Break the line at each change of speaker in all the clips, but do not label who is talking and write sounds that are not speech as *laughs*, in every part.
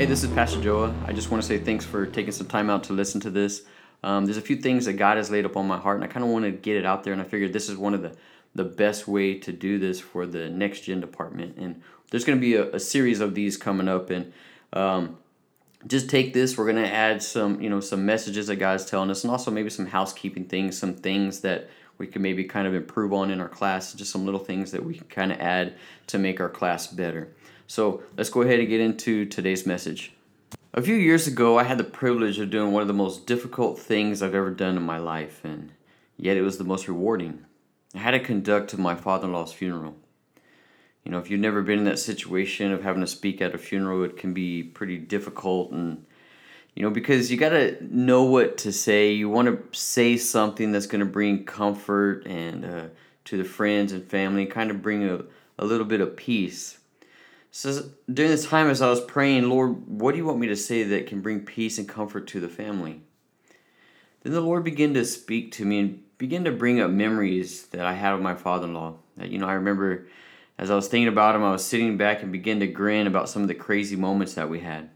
Hey, this is Pastor Joa. I just want to say thanks for taking some time out to listen to this. Um, there's a few things that God has laid up on my heart, and I kind of want to get it out there. And I figured this is one of the the best way to do this for the next gen department. And there's going to be a, a, series of these coming up, and um, just take this. We're going to add some, you know, some messages that God's telling us, and also maybe some housekeeping things, some things that we can maybe kind of improve on in our class, just some little things that we can kind of add to make our class better. So let's go ahead and get into today's message. A few years ago, I had the privilege of doing one of the most difficult things I've ever done in my life, and yet it was the most rewarding. I had to conduct my father in law's funeral. You know, if you've never been in that situation of having to speak at a funeral, it can be pretty difficult and you know, because you got to know what to say. You want to say something that's going to bring comfort and uh, to the friends and family, kind of bring a, a little bit of peace. So during this time, as I was praying, Lord, what do you want me to say that can bring peace and comfort to the family? Then the Lord began to speak to me and begin to bring up memories that I had of my father-in-law. That you know, I remember as I was thinking about him, I was sitting back and began to grin about some of the crazy moments that we had.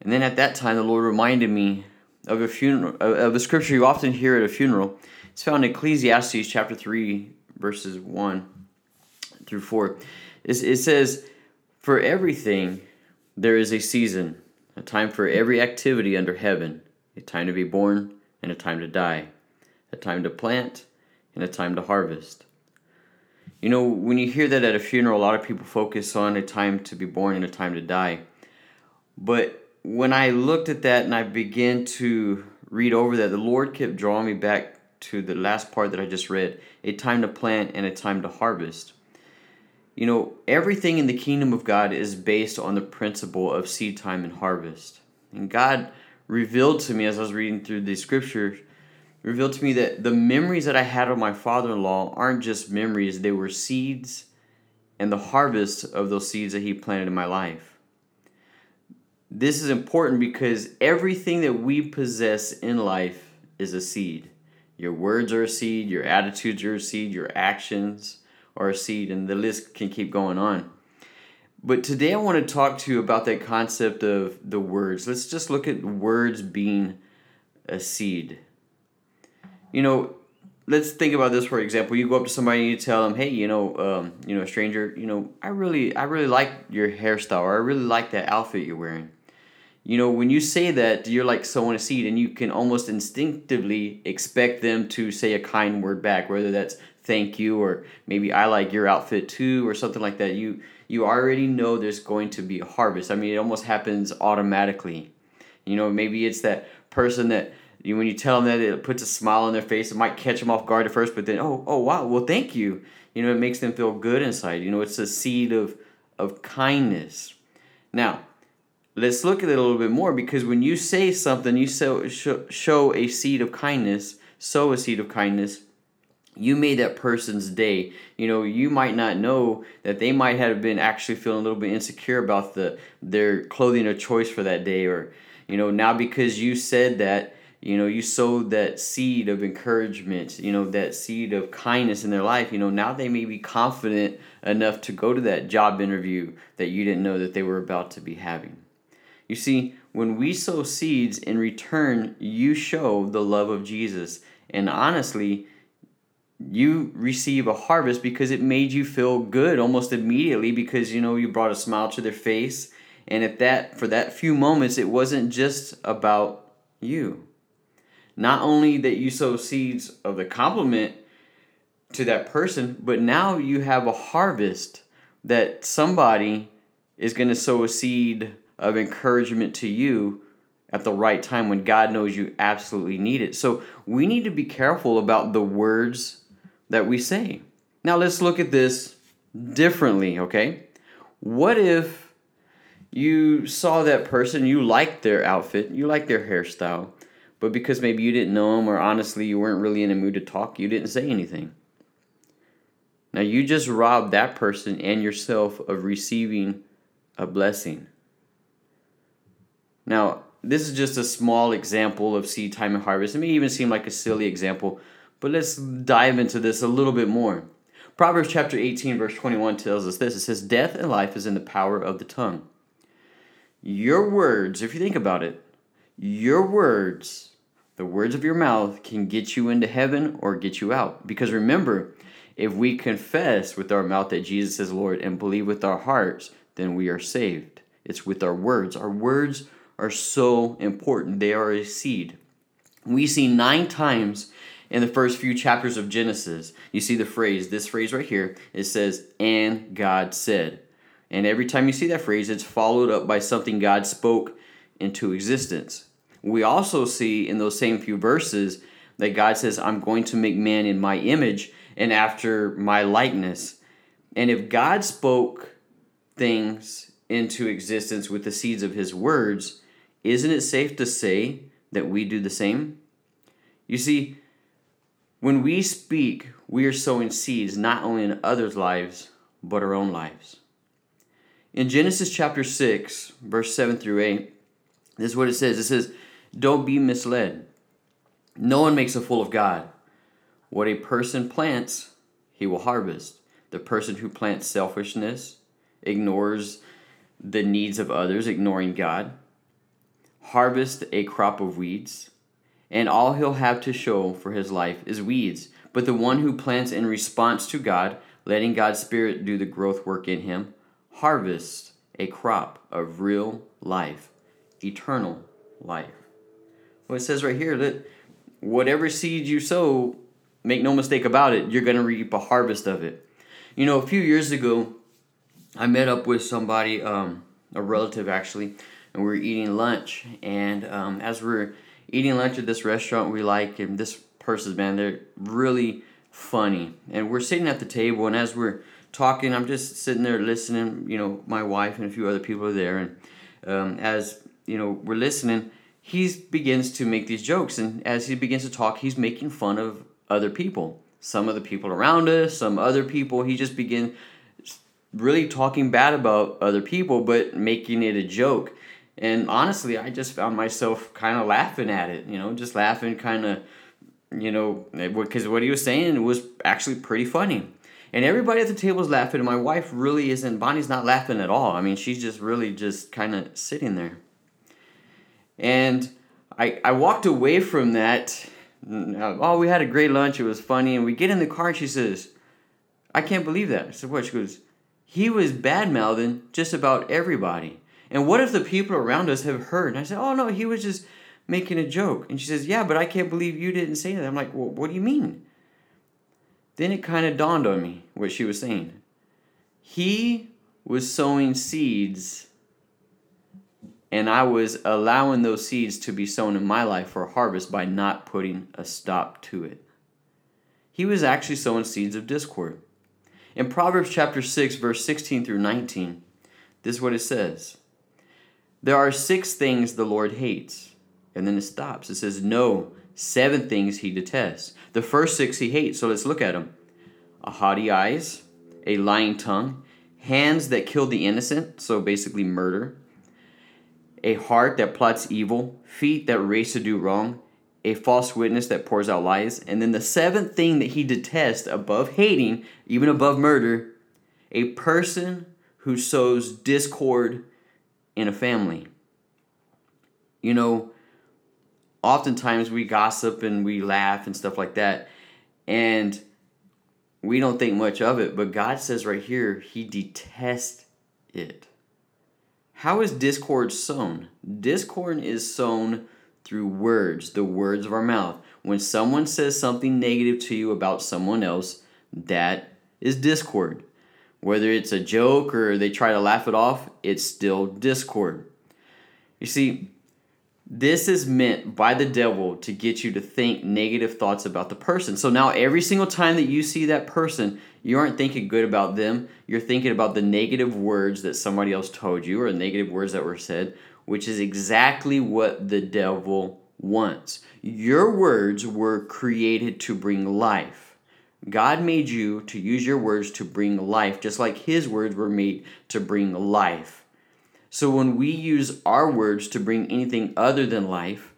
And then at that time, the Lord reminded me of a funeral of a scripture you often hear at a funeral. It's found in Ecclesiastes chapter three, verses one through four. It says for everything, there is a season, a time for every activity under heaven, a time to be born and a time to die, a time to plant and a time to harvest. You know, when you hear that at a funeral, a lot of people focus on a time to be born and a time to die. But when I looked at that and I began to read over that, the Lord kept drawing me back to the last part that I just read a time to plant and a time to harvest. You know, everything in the kingdom of God is based on the principle of seed time and harvest. And God revealed to me as I was reading through the scriptures, revealed to me that the memories that I had of my father in law aren't just memories, they were seeds and the harvest of those seeds that he planted in my life. This is important because everything that we possess in life is a seed. Your words are a seed, your attitudes are a seed, your actions, or a seed, and the list can keep going on. But today I want to talk to you about that concept of the words. Let's just look at words being a seed. You know, let's think about this for example. You go up to somebody and you tell them, "Hey, you know, um, you know, stranger, you know, I really, I really like your hairstyle, or I really like that outfit you're wearing." You know, when you say that, you're like sowing a seed, and you can almost instinctively expect them to say a kind word back, whether that's thank you or maybe I like your outfit too or something like that. You you already know there's going to be a harvest. I mean, it almost happens automatically. You know, maybe it's that person that you when you tell them that it puts a smile on their face. It might catch them off guard at first, but then oh oh wow, well thank you. You know, it makes them feel good inside. You know, it's a seed of of kindness. Now, let's look at it a little bit more because when you say something, you show, show a seed of kindness, sow a seed of kindness you made that person's day. You know, you might not know that they might have been actually feeling a little bit insecure about the their clothing or choice for that day or you know, now because you said that, you know, you sowed that seed of encouragement, you know, that seed of kindness in their life, you know, now they may be confident enough to go to that job interview that you didn't know that they were about to be having. You see, when we sow seeds in return, you show the love of Jesus. And honestly, you receive a harvest because it made you feel good almost immediately because you know you brought a smile to their face and at that for that few moments it wasn't just about you not only that you sow seeds of the compliment to that person but now you have a harvest that somebody is going to sow a seed of encouragement to you at the right time when God knows you absolutely need it. So we need to be careful about the words that we say. Now let's look at this differently, okay? What if you saw that person, you liked their outfit, you liked their hairstyle, but because maybe you didn't know them or honestly you weren't really in a mood to talk, you didn't say anything. Now you just robbed that person and yourself of receiving a blessing. Now, this is just a small example of seed time and harvest. It may even seem like a silly example, but let's dive into this a little bit more. Proverbs chapter 18, verse 21 tells us this it says, Death and life is in the power of the tongue. Your words, if you think about it, your words, the words of your mouth, can get you into heaven or get you out. Because remember, if we confess with our mouth that Jesus is Lord and believe with our hearts, then we are saved. It's with our words. Our words are so important, they are a seed. We see nine times in the first few chapters of Genesis, you see the phrase, this phrase right here, it says, and God said. And every time you see that phrase, it's followed up by something God spoke into existence. We also see in those same few verses that God says, I'm going to make man in my image and after my likeness. And if God spoke things into existence with the seeds of his words, isn't it safe to say that we do the same? You see, when we speak, we are sowing seeds not only in others' lives, but our own lives. In Genesis chapter 6, verse 7 through 8, this is what it says. It says, Don't be misled. No one makes a fool of God. What a person plants, he will harvest. The person who plants selfishness, ignores the needs of others, ignoring God, harvest a crop of weeds and all he'll have to show for his life is weeds. But the one who plants in response to God, letting God's Spirit do the growth work in him, harvests a crop of real life, eternal life. Well, it says right here that whatever seed you sow, make no mistake about it, you're going to reap a harvest of it. You know, a few years ago, I met up with somebody, um, a relative actually, and we were eating lunch. And um, as we're eating lunch at this restaurant we like, and this person's man, they're really funny. And we're sitting at the table, and as we're talking, I'm just sitting there listening. You know, my wife and a few other people are there, and um, as you know, we're listening. He begins to make these jokes, and as he begins to talk, he's making fun of other people. Some of the people around us, some other people. He just begins really talking bad about other people, but making it a joke. And honestly, I just found myself kind of laughing at it, you know, just laughing, kind of, you know, because what he was saying was actually pretty funny. And everybody at the table was laughing, my wife really isn't, Bonnie's not laughing at all. I mean, she's just really just kind of sitting there. And I, I walked away from that. Mm, oh, we had a great lunch. It was funny. And we get in the car, and she says, I can't believe that. I said, What? She goes, He was bad mouthing just about everybody. And what if the people around us have heard? And I said, Oh, no, he was just making a joke. And she says, Yeah, but I can't believe you didn't say that. I'm like, Well, what do you mean? Then it kind of dawned on me what she was saying. He was sowing seeds, and I was allowing those seeds to be sown in my life for harvest by not putting a stop to it. He was actually sowing seeds of discord. In Proverbs chapter 6, verse 16 through 19, this is what it says. There are six things the Lord hates. And then it stops. It says, No, seven things he detests. The first six he hates. So let's look at them a haughty eyes, a lying tongue, hands that kill the innocent, so basically murder, a heart that plots evil, feet that race to do wrong, a false witness that pours out lies. And then the seventh thing that he detests above hating, even above murder, a person who sows discord in a family. You know, oftentimes we gossip and we laugh and stuff like that, and we don't think much of it, but God says right here, He detests it. How is discord sown? Discord is sown through words, the words of our mouth. When someone says something negative to you about someone else, that is discord. Whether it's a joke or they try to laugh it off, it's still discord. You see, this is meant by the devil to get you to think negative thoughts about the person. So now, every single time that you see that person, you aren't thinking good about them. You're thinking about the negative words that somebody else told you or negative words that were said, which is exactly what the devil wants. Your words were created to bring life. God made you to use your words to bring life, just like His words were made to bring life. So when we use our words to bring anything other than life,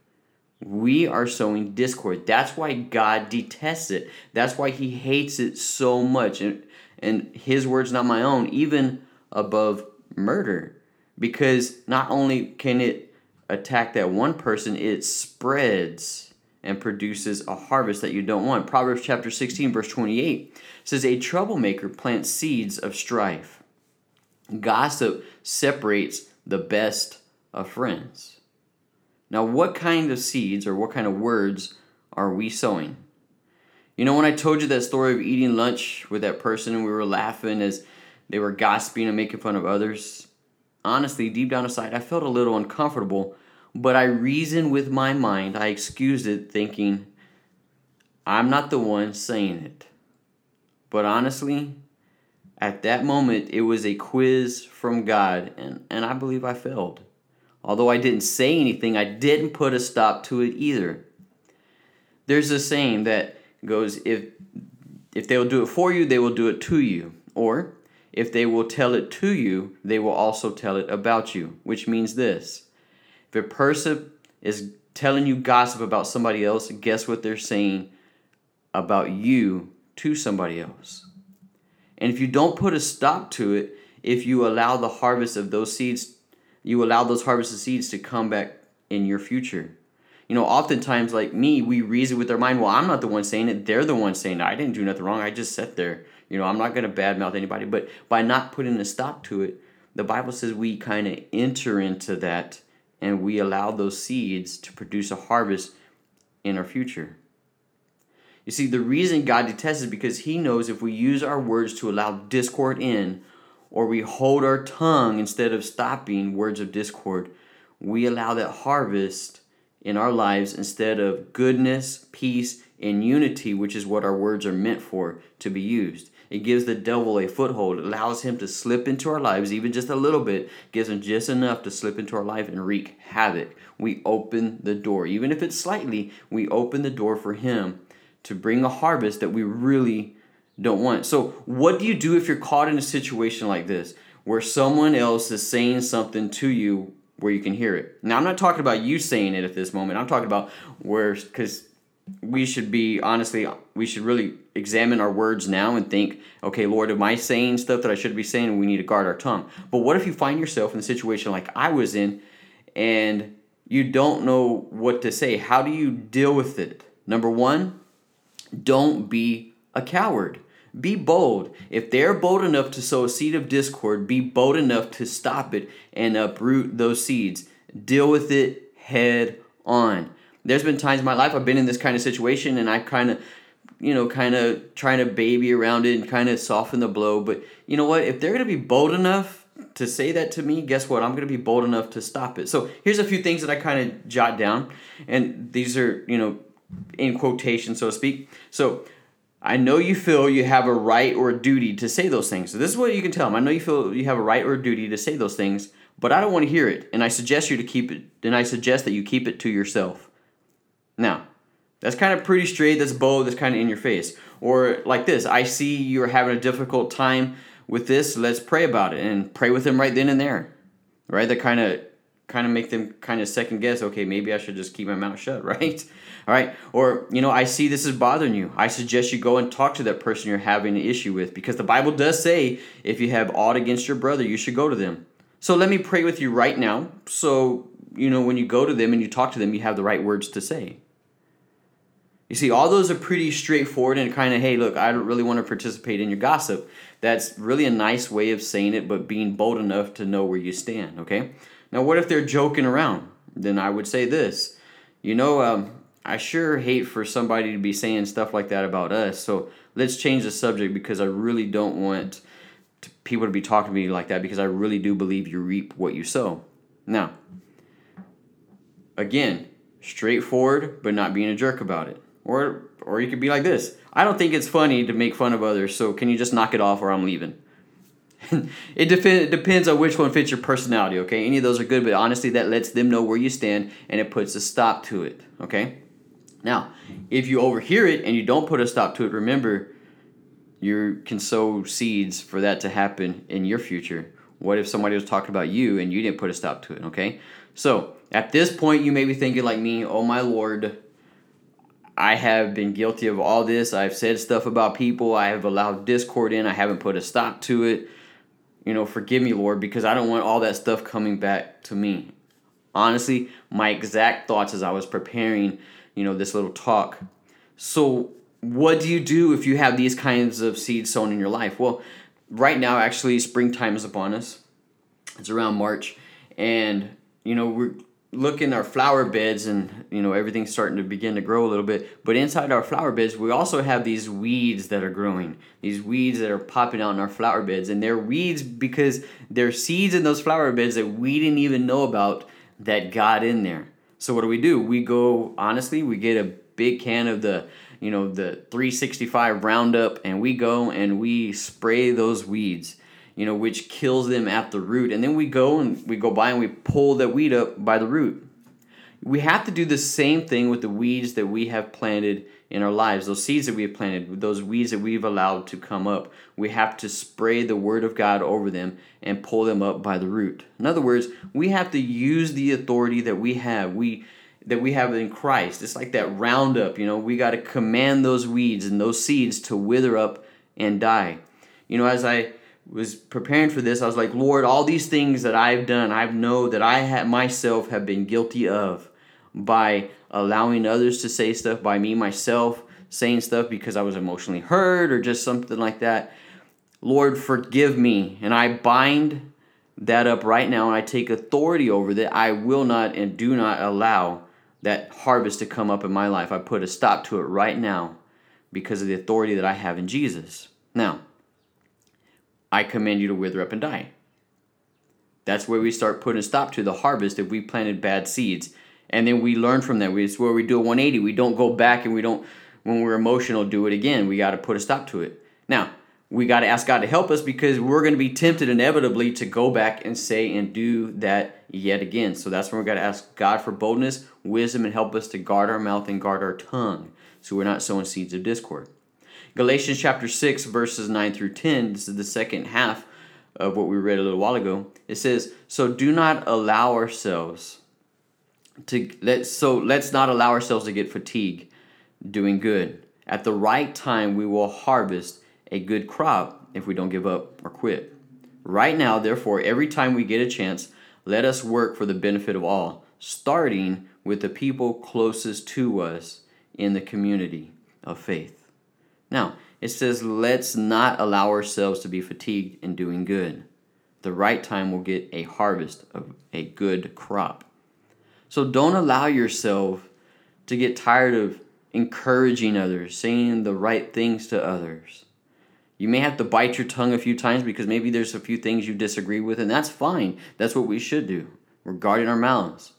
we are sowing discord. That's why God detests it. That's why He hates it so much. And, and His words, not my own, even above murder. because not only can it attack that one person, it spreads and produces a harvest that you don't want. Proverbs chapter 16, verse 28 says, A troublemaker plants seeds of strife. Gossip separates the best of friends. Now, what kind of seeds or what kind of words are we sowing? You know, when I told you that story of eating lunch with that person and we were laughing as they were gossiping and making fun of others, honestly, deep down inside, I felt a little uncomfortable, but I reasoned with my mind. I excused it, thinking, I'm not the one saying it. But honestly, at that moment, it was a quiz from God, and, and I believe I failed. Although I didn't say anything, I didn't put a stop to it either. There's a saying that goes if if they will do it for you, they will do it to you. Or if they will tell it to you, they will also tell it about you, which means this. If a person is telling you gossip about somebody else, guess what they're saying about you to somebody else. And if you don't put a stop to it, if you allow the harvest of those seeds, you allow those harvested seeds to come back in your future you know, oftentimes, like me, we reason with our mind, well, I'm not the one saying it. They're the one saying it. I didn't do nothing wrong. I just sat there. You know, I'm not going to badmouth anybody. But by not putting a stop to it, the Bible says we kind of enter into that and we allow those seeds to produce a harvest in our future. You see, the reason God detests is because He knows if we use our words to allow discord in, or we hold our tongue instead of stopping words of discord, we allow that harvest in our lives instead of goodness, peace, and unity, which is what our words are meant for to be used. It gives the devil a foothold. It allows him to slip into our lives, even just a little bit, gives him just enough to slip into our life and wreak havoc. We open the door. Even if it's slightly, we open the door for him to bring a harvest that we really don't want. So, what do you do if you're caught in a situation like this where someone else is saying something to you where you can hear it. Now, I'm not talking about you saying it at this moment. I'm talking about where, because we should be honestly, we should really examine our words now and think, okay, Lord, am I saying stuff that I should be saying? We need to guard our tongue. But what if you find yourself in a situation like I was in and you don't know what to say? How do you deal with it? Number one, don't be a coward. Be bold. If they're bold enough to sow a seed of discord, be bold enough to stop it and uproot those seeds. Deal with it head on. There's been times in my life I've been in this kind of situation and I kind of, you know, kind of trying to baby around it and kind of soften the blow. But you know what? If they're going to be bold enough to say that to me, guess what? I'm going to be bold enough to stop it. So here's a few things that I kind of jot down. And these are, you know, in quotation, so to speak. So I know you feel you have a right or a duty to say those things. So this is what you can tell them. I know you feel you have a right or a duty to say those things, but I don't want to hear it, and I suggest you to keep it. And I suggest that you keep it to yourself. Now, that's kind of pretty straight. That's bold. That's kind of in your face. Or like this: I see you're having a difficult time with this. Let's pray about it and pray with them right then and there. Right? That kind of kind of make them kind of second guess. Okay, maybe I should just keep my mouth shut. *laughs* Right? All right. Or, you know, I see this is bothering you. I suggest you go and talk to that person you're having an issue with because the Bible does say if you have aught against your brother, you should go to them. So let me pray with you right now. So, you know, when you go to them and you talk to them, you have the right words to say. You see, all those are pretty straightforward and kind of, hey, look, I don't really want to participate in your gossip. That's really a nice way of saying it, but being bold enough to know where you stand, okay? Now, what if they're joking around? Then I would say this. You know, um, I sure hate for somebody to be saying stuff like that about us. So let's change the subject because I really don't want to, people to be talking to me like that because I really do believe you reap what you sow. Now, again, straightforward, but not being a jerk about it. Or or you could be like this. I don't think it's funny to make fun of others, so can you just knock it off or I'm leaving? *laughs* it, def- it depends on which one fits your personality, okay? Any of those are good, but honestly, that lets them know where you stand and it puts a stop to it, okay? Now, if you overhear it and you don't put a stop to it, remember you can sow seeds for that to happen in your future. What if somebody was talking about you and you didn't put a stop to it, okay? So, at this point, you may be thinking like me, oh my lord, I have been guilty of all this. I've said stuff about people. I have allowed discord in. I haven't put a stop to it. You know, forgive me, Lord, because I don't want all that stuff coming back to me. Honestly, my exact thoughts as I was preparing, you know, this little talk. So, what do you do if you have these kinds of seeds sown in your life? Well, right now, actually, springtime is upon us. It's around March, and you know we're looking our flower beds and you know everything's starting to begin to grow a little bit but inside our flower beds we also have these weeds that are growing these weeds that are popping out in our flower beds and they're weeds because they're seeds in those flower beds that we didn't even know about that got in there. So what do we do? We go honestly we get a big can of the you know the 365 roundup and we go and we spray those weeds you know, which kills them at the root. And then we go and we go by and we pull that weed up by the root. We have to do the same thing with the weeds that we have planted in our lives, those seeds that we have planted, those weeds that we've allowed to come up. We have to spray the word of God over them and pull them up by the root. In other words, we have to use the authority that we have. We that we have in Christ. It's like that roundup, you know, we got to command those weeds and those seeds to wither up and die. You know, as I was preparing for this, I was like, Lord, all these things that I've done, I know that I have myself have been guilty of by allowing others to say stuff, by me myself saying stuff because I was emotionally hurt or just something like that. Lord, forgive me. And I bind that up right now and I take authority over that. I will not and do not allow that harvest to come up in my life. I put a stop to it right now because of the authority that I have in Jesus. Now, I command you to wither up and die. That's where we start putting a stop to the harvest if we planted bad seeds. And then we learn from that. It's where we do a 180. We don't go back and we don't, when we're emotional, do it again. We got to put a stop to it. Now, we got to ask God to help us because we're going to be tempted inevitably to go back and say and do that yet again. So that's when we got to ask God for boldness, wisdom, and help us to guard our mouth and guard our tongue so we're not sowing seeds of discord. Galatians chapter 6, verses 9 through 10, this is the second half of what we read a little while ago. It says, So do not allow ourselves to let so let's not allow ourselves to get fatigued doing good. At the right time we will harvest a good crop if we don't give up or quit. Right now, therefore, every time we get a chance, let us work for the benefit of all, starting with the people closest to us in the community of faith. Now, it says, let's not allow ourselves to be fatigued in doing good. The right time will get a harvest of a good crop. So don't allow yourself to get tired of encouraging others, saying the right things to others. You may have to bite your tongue a few times because maybe there's a few things you disagree with, and that's fine. That's what we should do. We're guarding our mouths.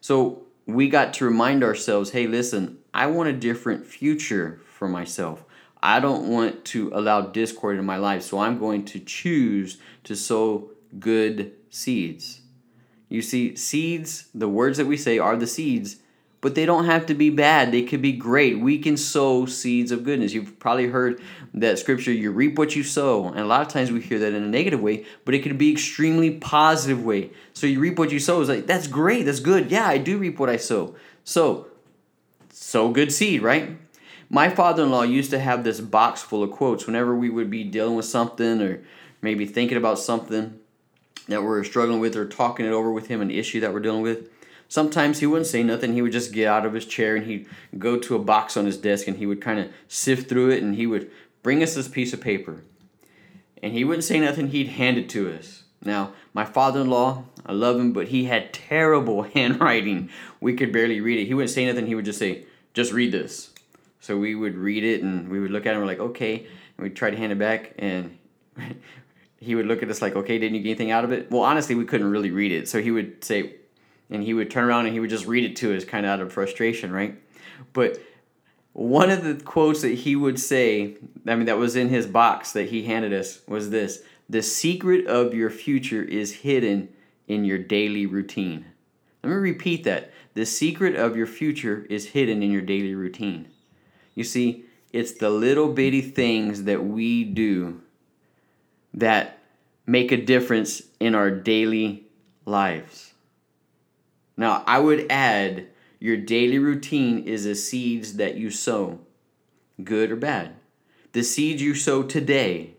So we got to remind ourselves hey, listen, I want a different future for myself. I don't want to allow discord in my life, so I'm going to choose to sow good seeds. You see, seeds, the words that we say are the seeds, but they don't have to be bad. They could be great. We can sow seeds of goodness. You've probably heard that scripture, you reap what you sow. And a lot of times we hear that in a negative way, but it could be extremely positive way. So you reap what you sow. It's like, that's great. That's good. Yeah, I do reap what I sow. So, sow good seed, right? My father in law used to have this box full of quotes whenever we would be dealing with something or maybe thinking about something that we're struggling with or talking it over with him, an issue that we're dealing with. Sometimes he wouldn't say nothing. He would just get out of his chair and he'd go to a box on his desk and he would kind of sift through it and he would bring us this piece of paper. And he wouldn't say nothing, he'd hand it to us. Now, my father in law, I love him, but he had terrible *laughs* handwriting. We could barely read it. He wouldn't say nothing, he would just say, Just read this. So we would read it and we would look at it and we're like, okay. And we'd try to hand it back and *laughs* he would look at us like, okay, didn't you get anything out of it? Well, honestly, we couldn't really read it. So he would say, and he would turn around and he would just read it to us kind of out of frustration, right? But one of the quotes that he would say, I mean, that was in his box that he handed us was this The secret of your future is hidden in your daily routine. Let me repeat that. The secret of your future is hidden in your daily routine. You see, it's the little bitty things that we do that make a difference in our daily lives. Now, I would add your daily routine is the seeds that you sow, good or bad. The seeds you sow today,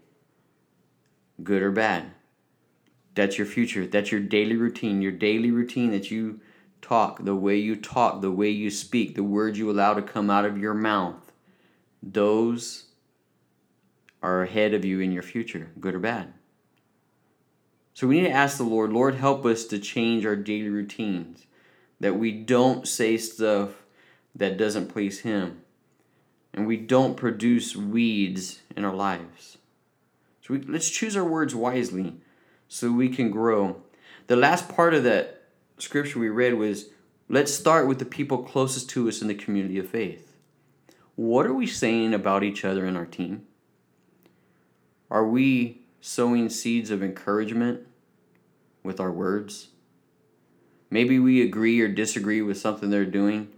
good or bad. That's your future. That's your daily routine. Your daily routine that you talk, the way you talk, the way you speak, the words you allow to come out of your mouth. Those are ahead of you in your future, good or bad. So we need to ask the Lord, Lord, help us to change our daily routines, that we don't say stuff that doesn't please Him, and we don't produce weeds in our lives. So we, let's choose our words wisely so we can grow. The last part of that scripture we read was let's start with the people closest to us in the community of faith. What are we saying about each other in our team? Are we sowing seeds of encouragement with our words? Maybe we agree or disagree with something they're doing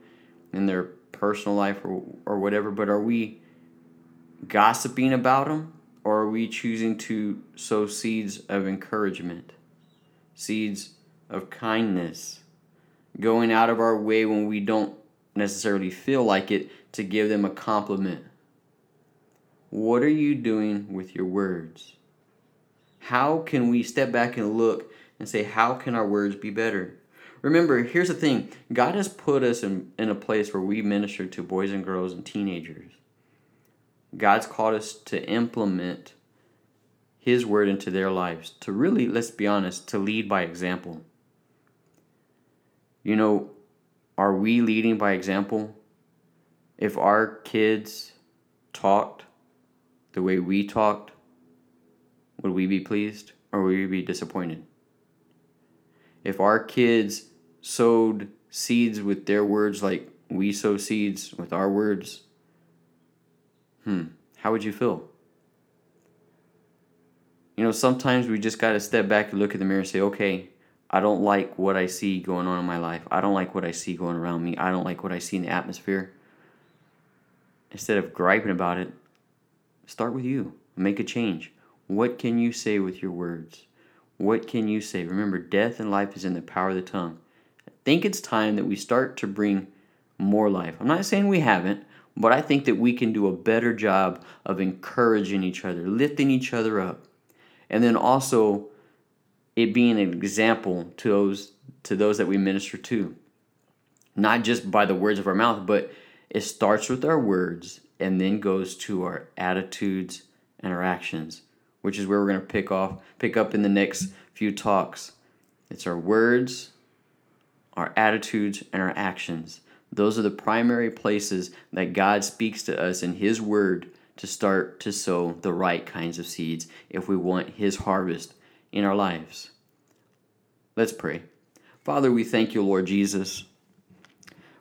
in their personal life or, or whatever, but are we gossiping about them or are we choosing to sow seeds of encouragement, seeds of kindness, going out of our way when we don't necessarily feel like it to give them a compliment? What are you doing with your words? How can we step back and look and say, how can our words be better? Remember, here's the thing God has put us in, in a place where we minister to boys and girls and teenagers. God's called us to implement His word into their lives, to really, let's be honest, to lead by example. You know, are we leading by example? If our kids talked the way we talked, would we be pleased or would we be disappointed? If our kids sowed seeds with their words like we sow seeds with our words, hmm, how would you feel? You know, sometimes we just got to step back and look in the mirror and say, okay, I don't like what I see going on in my life. I don't like what I see going around me. I don't like what I see in the atmosphere. Instead of griping about it, start with you. Make a change. What can you say with your words? What can you say? Remember, death and life is in the power of the tongue. I think it's time that we start to bring more life. I'm not saying we haven't, but I think that we can do a better job of encouraging each other, lifting each other up, and then also it being an example to those to those that we minister to. Not just by the words of our mouth, but it starts with our words and then goes to our attitudes and our actions which is where we're going to pick off pick up in the next few talks. It's our words, our attitudes, and our actions. Those are the primary places that God speaks to us in His Word to start to sow the right kinds of seeds if we want His harvest in our lives. Let's pray. Father, we thank you, Lord Jesus,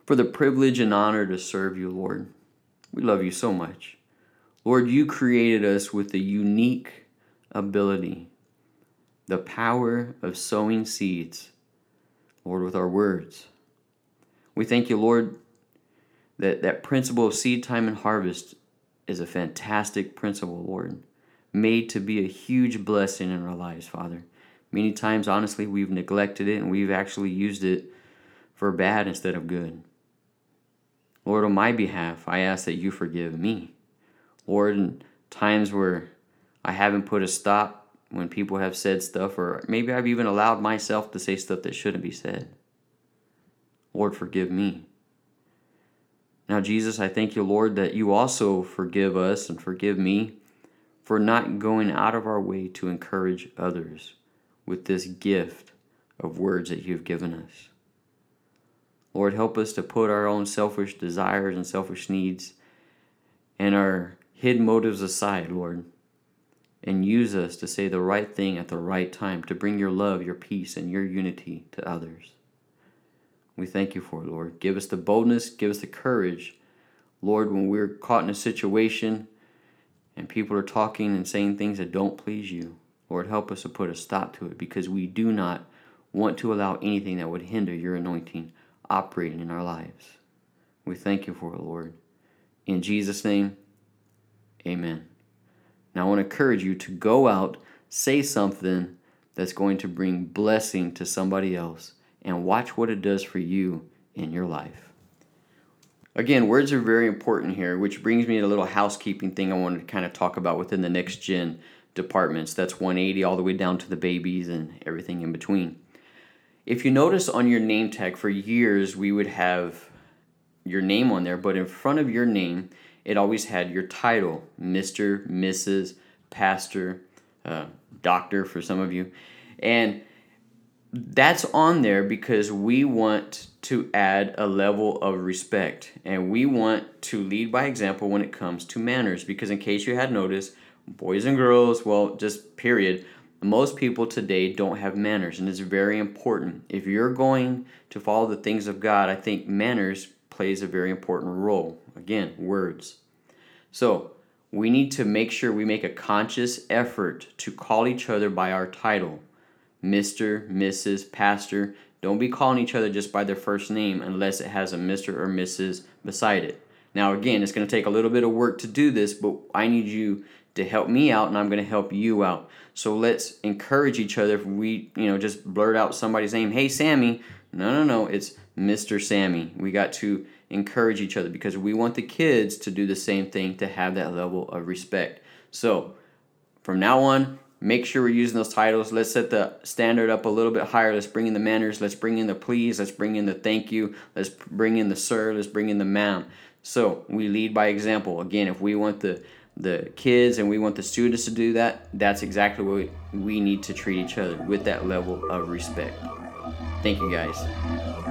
for the privilege and honor to serve you, Lord. We love you so much. Lord, you created us with a unique ability, the power of sowing seeds, Lord, with our words. We thank you, Lord, that that principle of seed time and harvest is a fantastic principle, Lord, made to be a huge blessing in our lives, Father. Many times, honestly, we've neglected it and we've actually used it for bad instead of good. Lord, on my behalf, I ask that you forgive me. Lord, in times where I haven't put a stop when people have said stuff, or maybe I've even allowed myself to say stuff that shouldn't be said. Lord, forgive me. Now, Jesus, I thank you, Lord, that you also forgive us and forgive me for not going out of our way to encourage others with this gift of words that you've given us. Lord, help us to put our own selfish desires and selfish needs and our hidden motives aside, Lord, and use us to say the right thing at the right time to bring your love, your peace, and your unity to others. We thank you for it, Lord. Give us the boldness, give us the courage, Lord, when we're caught in a situation and people are talking and saying things that don't please you. Lord, help us to put a stop to it because we do not want to allow anything that would hinder your anointing operating in our lives. We thank you for it, Lord. In Jesus' name, amen. Now, I want to encourage you to go out, say something that's going to bring blessing to somebody else, and watch what it does for you in your life. Again, words are very important here, which brings me to a little housekeeping thing I wanted to kind of talk about within the next gen departments. That's 180 all the way down to the babies and everything in between. If you notice on your name tag for years, we would have your name on there, but in front of your name, it always had your title Mr., Mrs., Pastor, uh, Doctor for some of you. And that's on there because we want to add a level of respect and we want to lead by example when it comes to manners. Because, in case you had noticed, boys and girls, well, just period, most people today don't have manners, and it's very important. If you're going to follow the things of God, I think manners plays a very important role. Again, words. So, we need to make sure we make a conscious effort to call each other by our title Mr., Mrs., Pastor. Don't be calling each other just by their first name unless it has a Mr. or Mrs. beside it. Now, again, it's going to take a little bit of work to do this, but I need you to help me out and I'm going to help you out. So let's encourage each other. If we, you know, just blurt out somebody's name, hey, Sammy. No, no, no, it's Mr. Sammy. We got to encourage each other because we want the kids to do the same thing to have that level of respect. So from now on, make sure we're using those titles. Let's set the standard up a little bit higher. Let's bring in the manners. Let's bring in the please. Let's bring in the thank you. Let's bring in the sir. Let's bring in the ma'am. So we lead by example. Again, if we want the the kids and we want the students to do that, that's exactly what we need to treat each other with that level of respect. Thank you guys.